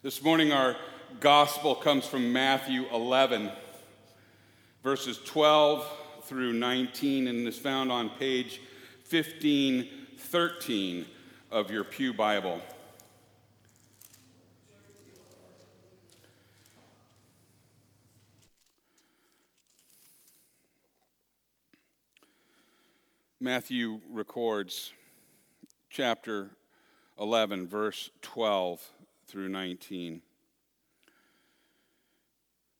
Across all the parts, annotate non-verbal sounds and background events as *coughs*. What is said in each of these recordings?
This morning, our gospel comes from Matthew 11, verses 12 through 19, and is found on page 1513 of your Pew Bible. Matthew records chapter 11, verse 12 through 19.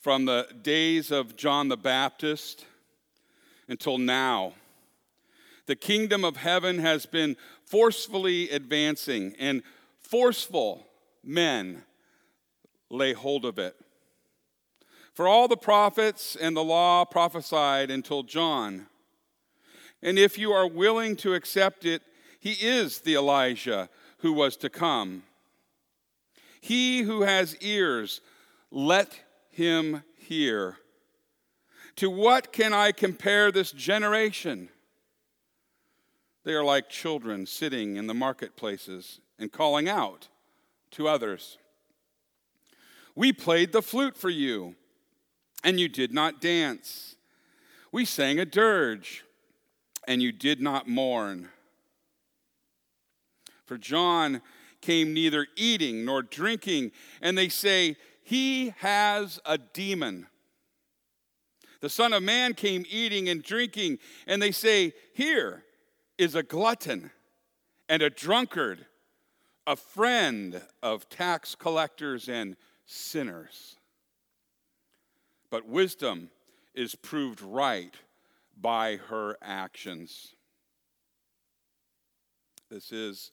From the days of John the Baptist until now, the kingdom of heaven has been forcefully advancing, and forceful men lay hold of it. For all the prophets and the law prophesied until John. And if you are willing to accept it, he is the Elijah who was to come. He who has ears, let him hear. To what can I compare this generation? They are like children sitting in the marketplaces and calling out to others. We played the flute for you, and you did not dance. We sang a dirge, and you did not mourn. For John came neither eating nor drinking, and they say, He has a demon. The Son of Man came eating and drinking, and they say, Here is a glutton and a drunkard, a friend of tax collectors and sinners. But wisdom is proved right by her actions. This is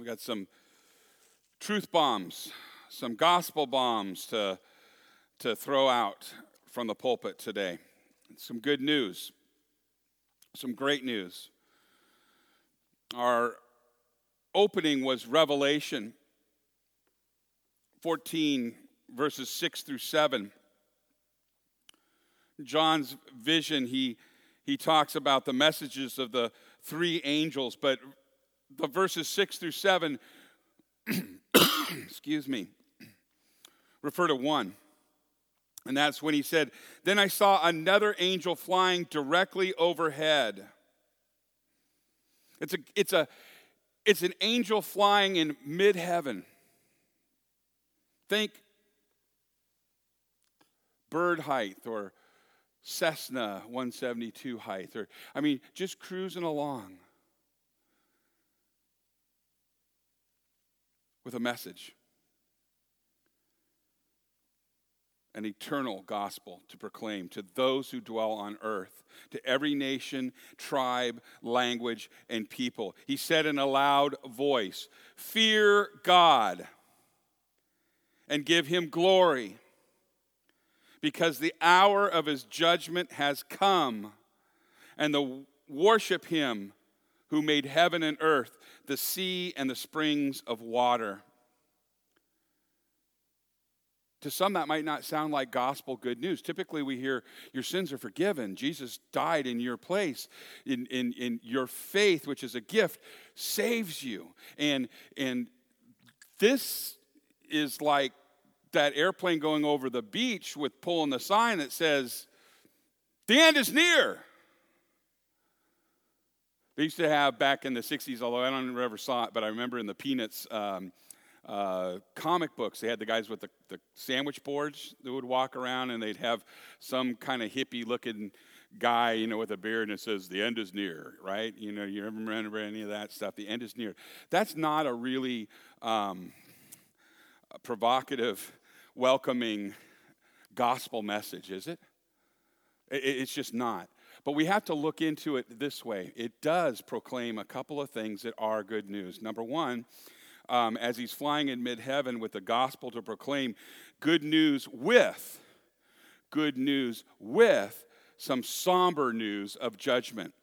We got some truth bombs, some gospel bombs to, to throw out from the pulpit today. Some good news, some great news. Our opening was Revelation 14, verses 6 through 7. John's vision, he, he talks about the messages of the three angels, but the verses 6 through 7, *coughs* excuse me, refer to one. And that's when he said, Then I saw another angel flying directly overhead. It's, a, it's, a, it's an angel flying in mid heaven. Think bird height or Cessna 172 height, or I mean, just cruising along. With a message an eternal gospel to proclaim to those who dwell on earth, to every nation, tribe, language, and people. He said in a loud voice, Fear God and give him glory, because the hour of his judgment has come, and the worship him who made heaven and earth, the sea and the springs of water. To some, that might not sound like gospel good news. Typically, we hear your sins are forgiven. Jesus died in your place. In, in, in your faith, which is a gift, saves you. And, and this is like that airplane going over the beach with pulling the sign that says, The end is near. They used to have back in the 60s, although I don't ever saw it, but I remember in the Peanuts um, uh, comic books, they had the guys with the, the sandwich boards that would walk around and they'd have some kind of hippie looking guy, you know, with a beard and it says, the end is near, right? You know, you remember any of that stuff? The end is near. That's not a really um, provocative, welcoming gospel message, is it? It's just not. But we have to look into it this way it does proclaim a couple of things that are good news. Number one, um, as he's flying in mid heaven with the gospel to proclaim good news with, good news with some somber news of judgment.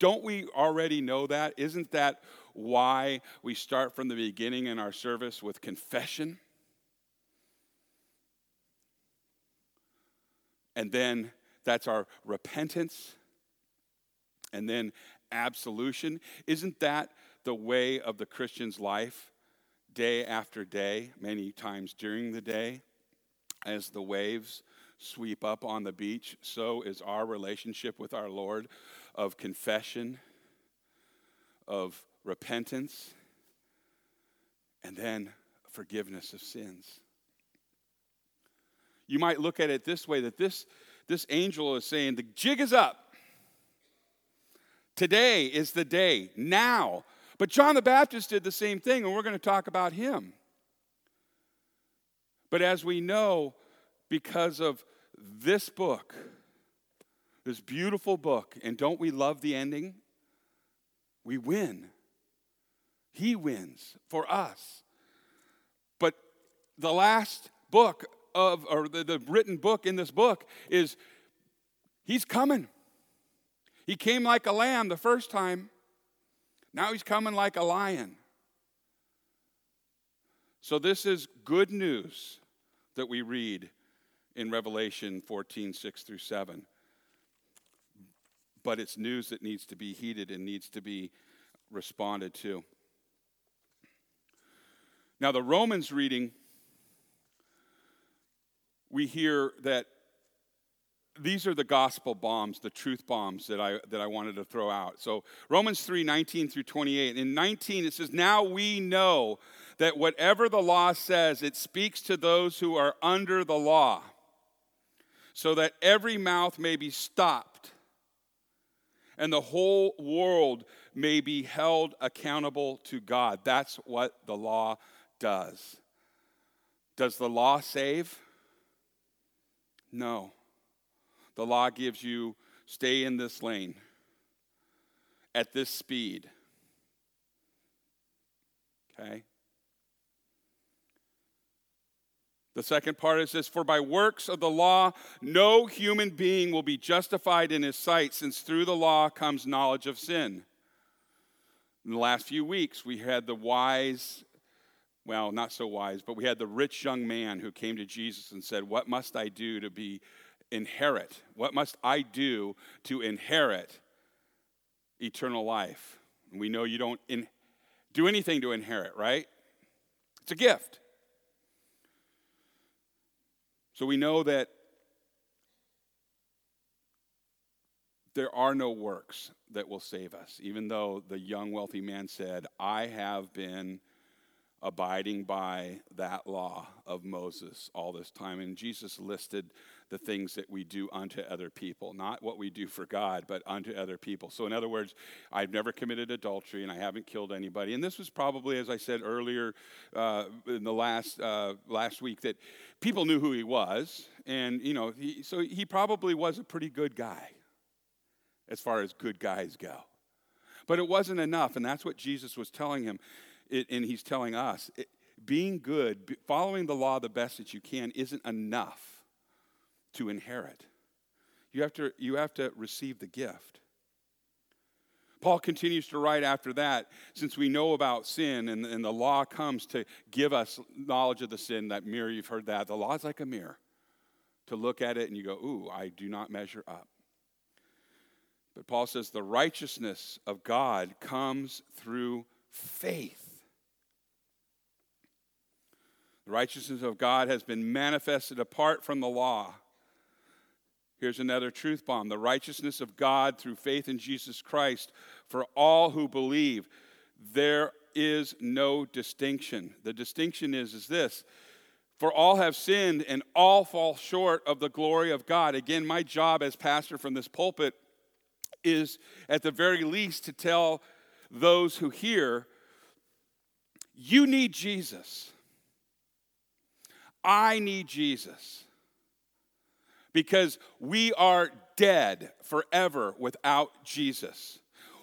Don't we already know that? Isn't that why we start from the beginning in our service with confession? And then that's our repentance. And then absolution. Isn't that the way of the Christian's life day after day, many times during the day, as the waves sweep up on the beach? So is our relationship with our Lord of confession, of repentance, and then forgiveness of sins. You might look at it this way that this, this angel is saying, The jig is up. Today is the day, now. But John the Baptist did the same thing, and we're going to talk about him. But as we know, because of this book, this beautiful book, and don't we love the ending? We win. He wins for us. But the last book of, or the, the written book in this book is He's coming. He came like a lamb the first time. Now he's coming like a lion. So, this is good news that we read in Revelation 14, 6 through 7. But it's news that needs to be heeded and needs to be responded to. Now, the Romans reading, we hear that these are the gospel bombs, the truth bombs that I, that I wanted to throw out. So, Romans 3 19 through 28. In 19, it says, Now we know that whatever the law says, it speaks to those who are under the law, so that every mouth may be stopped and the whole world may be held accountable to God. That's what the law does. Does the law save? No. The law gives you stay in this lane at this speed. Okay? The second part is this For by works of the law, no human being will be justified in his sight, since through the law comes knowledge of sin. In the last few weeks, we had the wise, well, not so wise, but we had the rich young man who came to Jesus and said, What must I do to be inherit? What must I do to inherit eternal life? We know you don't in, do anything to inherit, right? It's a gift. So we know that there are no works that will save us, even though the young wealthy man said, I have been abiding by that law of Moses all this time. And Jesus listed the things that we do unto other people, not what we do for God, but unto other people. So, in other words, I've never committed adultery and I haven't killed anybody. And this was probably, as I said earlier uh, in the last uh, last week, that people knew who he was, and you know, he, so he probably was a pretty good guy, as far as good guys go. But it wasn't enough, and that's what Jesus was telling him, it, and he's telling us. It, being good, following the law the best that you can, isn't enough to inherit. You have to, you have to receive the gift. Paul continues to write after that, since we know about sin and, and the law comes to give us knowledge of the sin, that mirror, you've heard that. The law is like a mirror to look at it and you go, ooh, I do not measure up. But Paul says the righteousness of God comes through faith. The righteousness of God has been manifested apart from the law Here's another truth bomb the righteousness of God through faith in Jesus Christ for all who believe. There is no distinction. The distinction is, is this for all have sinned and all fall short of the glory of God. Again, my job as pastor from this pulpit is at the very least to tell those who hear, you need Jesus. I need Jesus because we are dead forever without Jesus.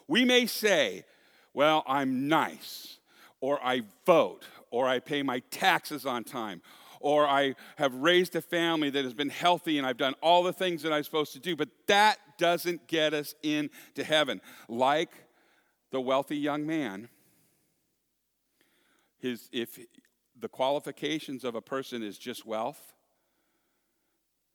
We may say, well, I'm nice, or I vote, or I pay my taxes on time, or I have raised a family that has been healthy and I've done all the things that I'm supposed to do, but that doesn't get us into heaven. Like the wealthy young man, his, if the qualifications of a person is just wealth,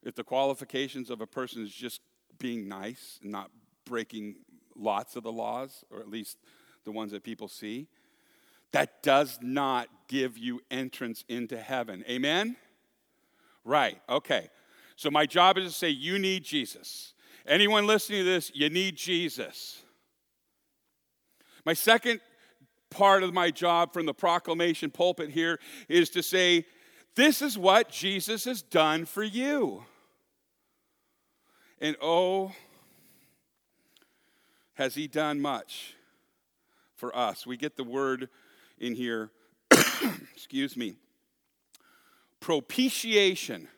if the qualifications of a person is just being nice and not breaking lots of the laws, or at least the ones that people see, that does not give you entrance into heaven. Amen? Right, okay. So my job is to say, you need Jesus. Anyone listening to this, you need Jesus. My second part of my job from the proclamation pulpit here is to say, this is what Jesus has done for you. And oh, has he done much for us? We get the word in here, *coughs* excuse me, propitiation.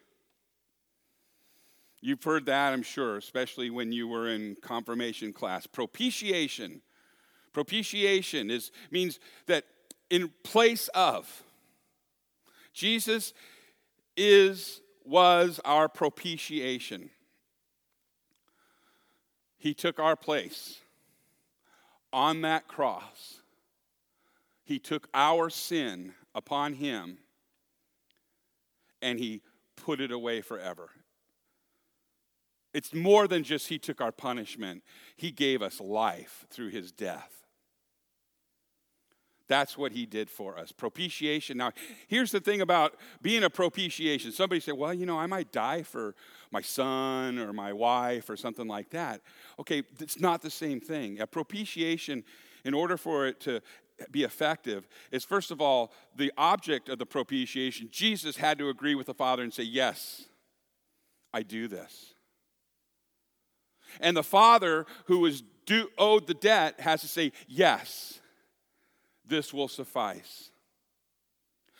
You've heard that, I'm sure, especially when you were in confirmation class. Propitiation. Propitiation is, means that in place of, Jesus is, was our propitiation. He took our place on that cross. He took our sin upon him and he put it away forever. It's more than just he took our punishment, he gave us life through his death. That's what he did for us. Propitiation. Now, here's the thing about being a propitiation. Somebody said, well, you know, I might die for my son or my wife or something like that. Okay, it's not the same thing. A propitiation, in order for it to be effective, is first of all, the object of the propitiation. Jesus had to agree with the Father and say, yes, I do this. And the Father, who was due, owed the debt, has to say, yes this will suffice.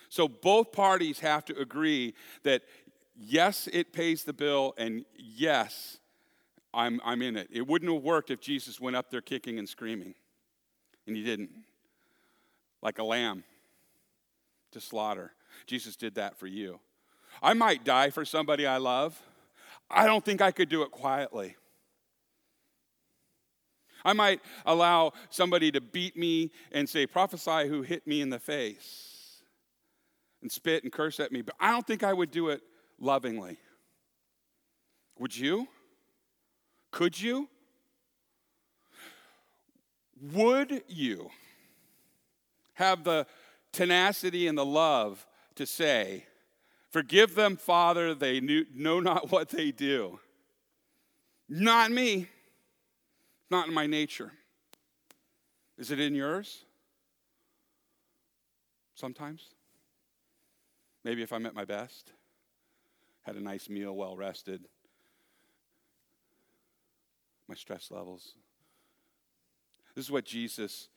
So both parties have to agree that yes, it pays the bill, and yes, I'm, I'm in it. It wouldn't have worked if Jesus went up there kicking and screaming, and he didn't. Like a lamb to slaughter. Jesus did that for you. I might die for somebody I love. I don't think I could do it quietly. I might allow somebody to beat me and say, prophesy who hit me in the face and spit and curse at me, but I don't think I would do it lovingly. Would you? Could you? Would you have the tenacity and the love to say, Forgive them, Father, they know not *laughs* what they do? Not me not in my nature. Is it in yours? Sometimes. Maybe if I'm at my best, had a nice meal, well rested, my stress levels. This is what Jesus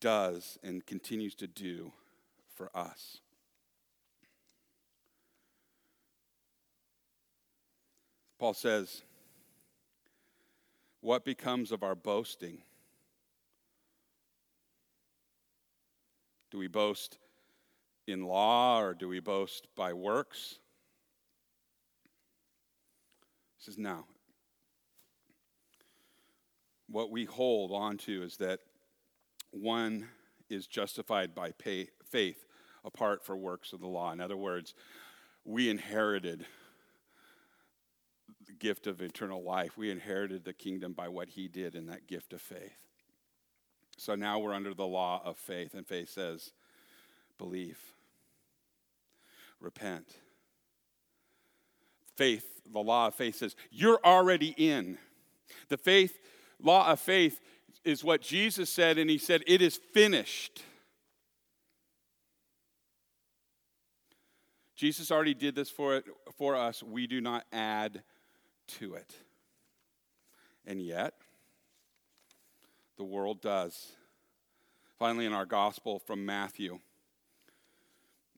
does and continues to do for us. Paul says, what becomes of our boasting? Do we boast in law or do we boast by works? He says, no. What we hold on to is that one is justified by pay, faith apart for works of the law. In other words, we inherited gift of eternal life. We inherited the kingdom by what he did in that gift of faith. So now we're under the law of faith, and faith says, believe, repent. Faith, the law of faith says, you're already in. The faith, law of faith is what Jesus said, and he said, it is finished. Jesus already did this for, it, for us. We do not add to it. And yet, the world does. Finally, in our gospel from Matthew,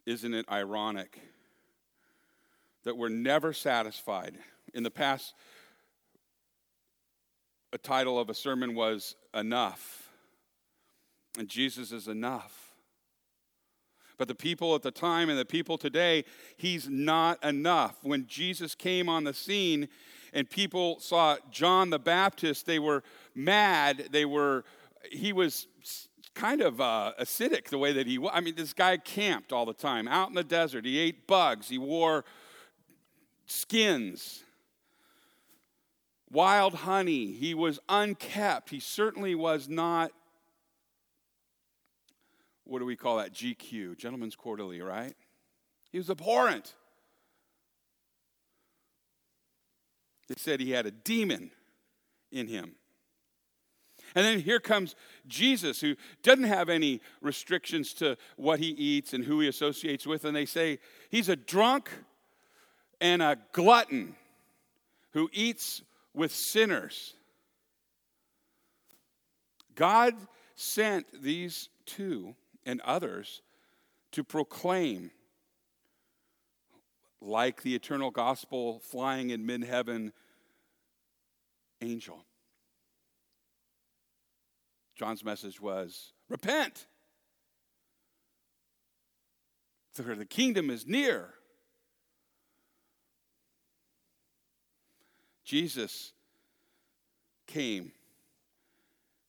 isn't it ironic that we're never satisfied? In the past a title of a sermon was Enough. And Jesus is enough. But the people at the time and the people today, he's not enough. When Jesus came on the scene and people saw John the Baptist, they were mad. They were, he was kind of uh, acidic the way that he was. I mean, this guy camped all the time out in the desert. He ate bugs, he wore skins wild honey. He was unkept. He certainly was not, what do we call that? GQ, Gentleman's Quarterly, right? He was abhorrent. They said he had a demon in him. And then here comes Jesus, who doesn't have any restrictions to what he eats and who he associates with. And they say he's a drunk and a glutton who eats with sinners. God sent these two and others to proclaim, like the eternal gospel flying in mid heaven angel. John's message was repent. For the kingdom is near. Jesus came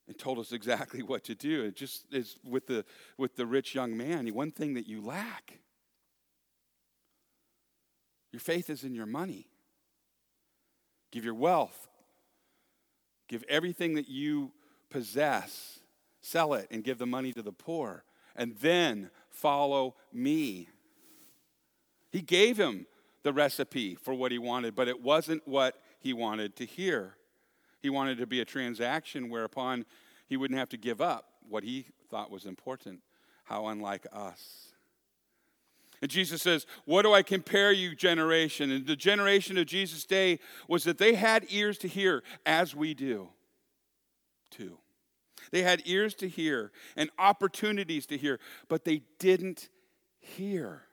and told us exactly *laughs* what to do. It just is with the with the rich young man, one thing that you lack. Your faith is in your money. Give your wealth. Give everything that you possess. Sell it and give the money to the poor. And then follow me. He gave him the recipe for what he wanted, but it wasn't what he wanted to hear. He wanted to be a transaction whereupon he wouldn't have to give up what he thought was important. How unlike us. And Jesus says, What do I compare you, generation? And the generation of Jesus' day was that they had ears to hear, as we do too. They had ears to hear and opportunities to hear, but they didn't hear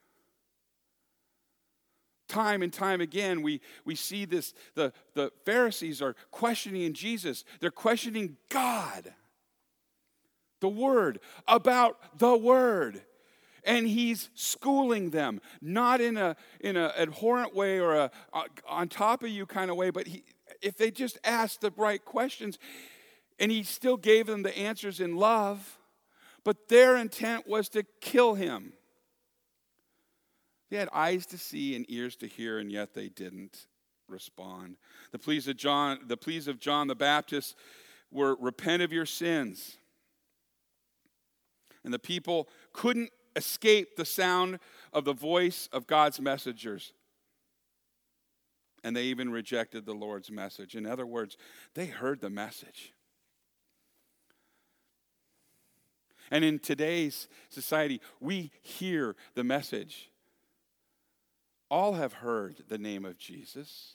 time and time again we, we see this the, the pharisees are questioning jesus they're questioning god the word about the word and he's schooling them not in a in an abhorrent way or a, a on top of you kind of way but he, if they just asked the right questions and he still gave them the answers in love but their intent was to kill him they had eyes to see and ears to hear, and yet they didn't respond. The pleas of John, the pleas of John the Baptist were repent of your sins. And the people couldn't escape the sound of the voice of God's messengers. And they even rejected the Lord's message. In other words, they heard the message. And in today's society, we hear the message all have heard the name of Jesus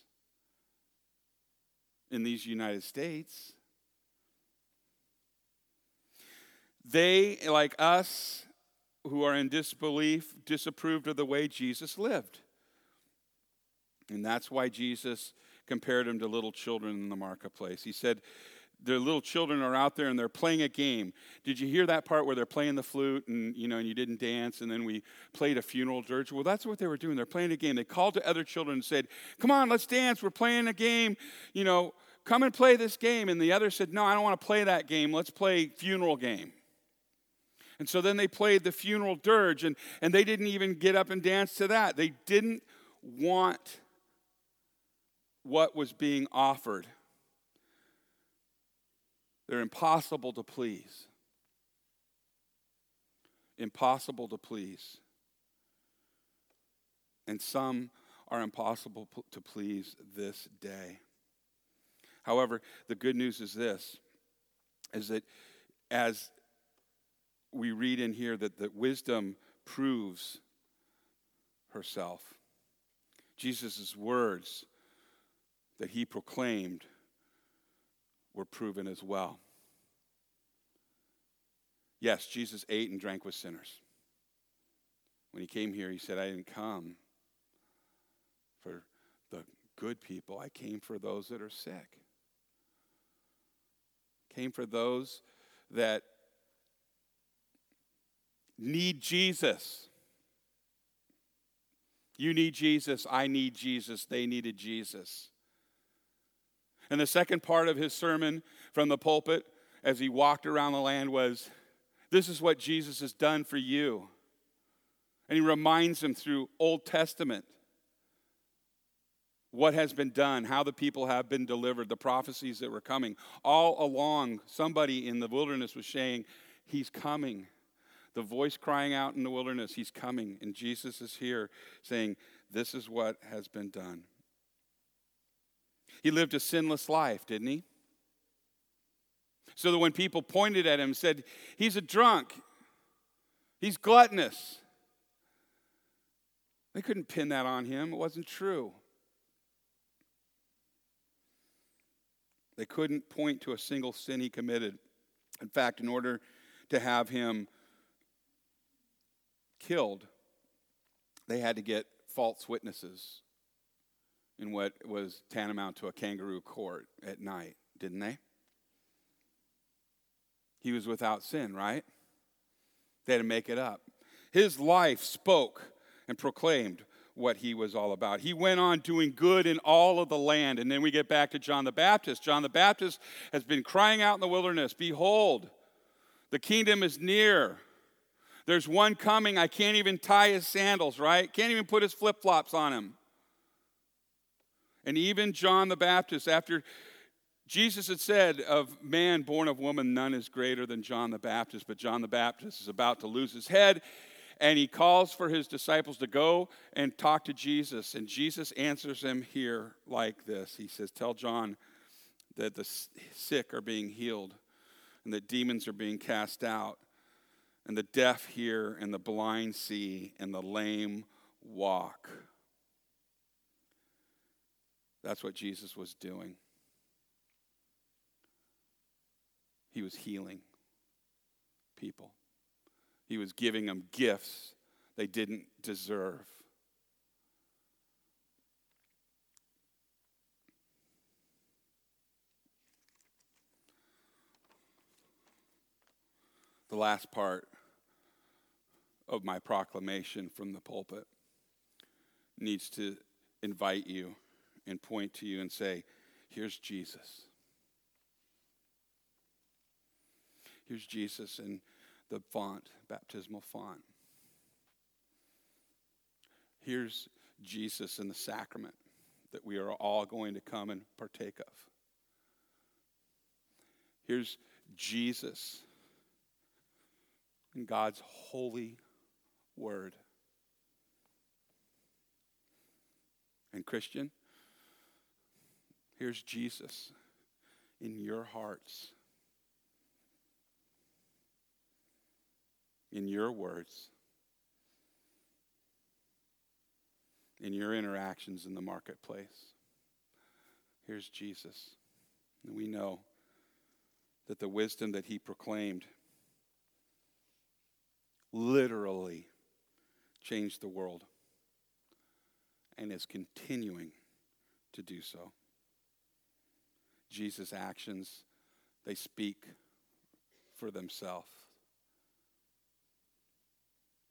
in these United States. They, like us, who are in disbelief, disapproved of the way Jesus lived. And that's why Jesus compared him to little children in the marketplace. He said, their little children are out there and they're playing a game. Did you hear that part where they're playing the flute and you know and you didn't dance and then we played a funeral dirge? Well, that's what they were doing. They're playing a game. They called to other children and said, "Come on, let's dance. We're playing a game. You know, come and play this game." And the other said, "No, I don't want to play that game. Let's play funeral game." And so then they played the funeral dirge and and they didn't even get up and dance to that. They didn't want what was being offered they're impossible to please. Impossible to please. And some are impossible to please this day. However, the good news is this is that as we read in here that, that wisdom proves herself. Jesus' words that he proclaimed were proven as well. Yes, Jesus ate and drank with sinners. When he came here, he said, I didn't come for the good people, I came for those that are sick. came for those that need Jesus. You need Jesus. I need Jesus. They needed Jesus. And the second part of his sermon from the pulpit as he walked around the land was this is what Jesus has done for you. And he reminds them through Old Testament what has been done, how the people have been delivered, the prophecies that were coming. All along, somebody in the wilderness was saying, He's coming. The voice crying out in the wilderness, He's coming. And Jesus is here saying, This is what has been done. He lived a sinless life, didn't he? So that when people pointed at him and said, He's a drunk, he's gluttonous, they couldn't pin that on him. It wasn't true. They couldn't point to a single sin he committed. In fact, in order to have him killed, they had to get false witnesses in what was tantamount to a kangaroo court at night, didn't they? He was without sin, right? They had to make it up. His life spoke and proclaimed what he was all about. He went on doing good in all of the land. And then we get back to John the Baptist. John the Baptist has been crying out in the wilderness Behold, the kingdom is near. There's one coming. I can't even tie his sandals, right? Can't even put his flip flops on him. And even John the Baptist, after Jesus had said, Of man born of woman, none is greater than John the Baptist, but John the Baptist is about to lose his head and he calls for his disciples to go and talk to Jesus. And Jesus answers him here like this He says, Tell John that the sick are being healed, and that demons are being cast out, and the deaf hear, and the blind see, and the lame walk. That's what Jesus was doing. He was healing people. He was giving them gifts they didn't deserve. The last part of my proclamation from the pulpit needs to invite you and point to you and say, Here's Jesus. Here's Jesus. in the font, baptismal font. Here's Jesus in the sacrament that we are all going to come and partake of. Here's Jesus in God's holy word. And Christian, here's Jesus in your hearts. in your words, in your interactions in the marketplace. Here's Jesus. And we know that the wisdom that he proclaimed literally changed the world and is continuing to do so. Jesus' actions, they speak for themselves.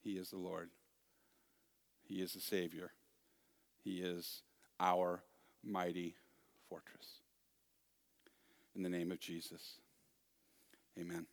He is the Lord. He is the Savior. He is our mighty fortress. In the name of Jesus, amen.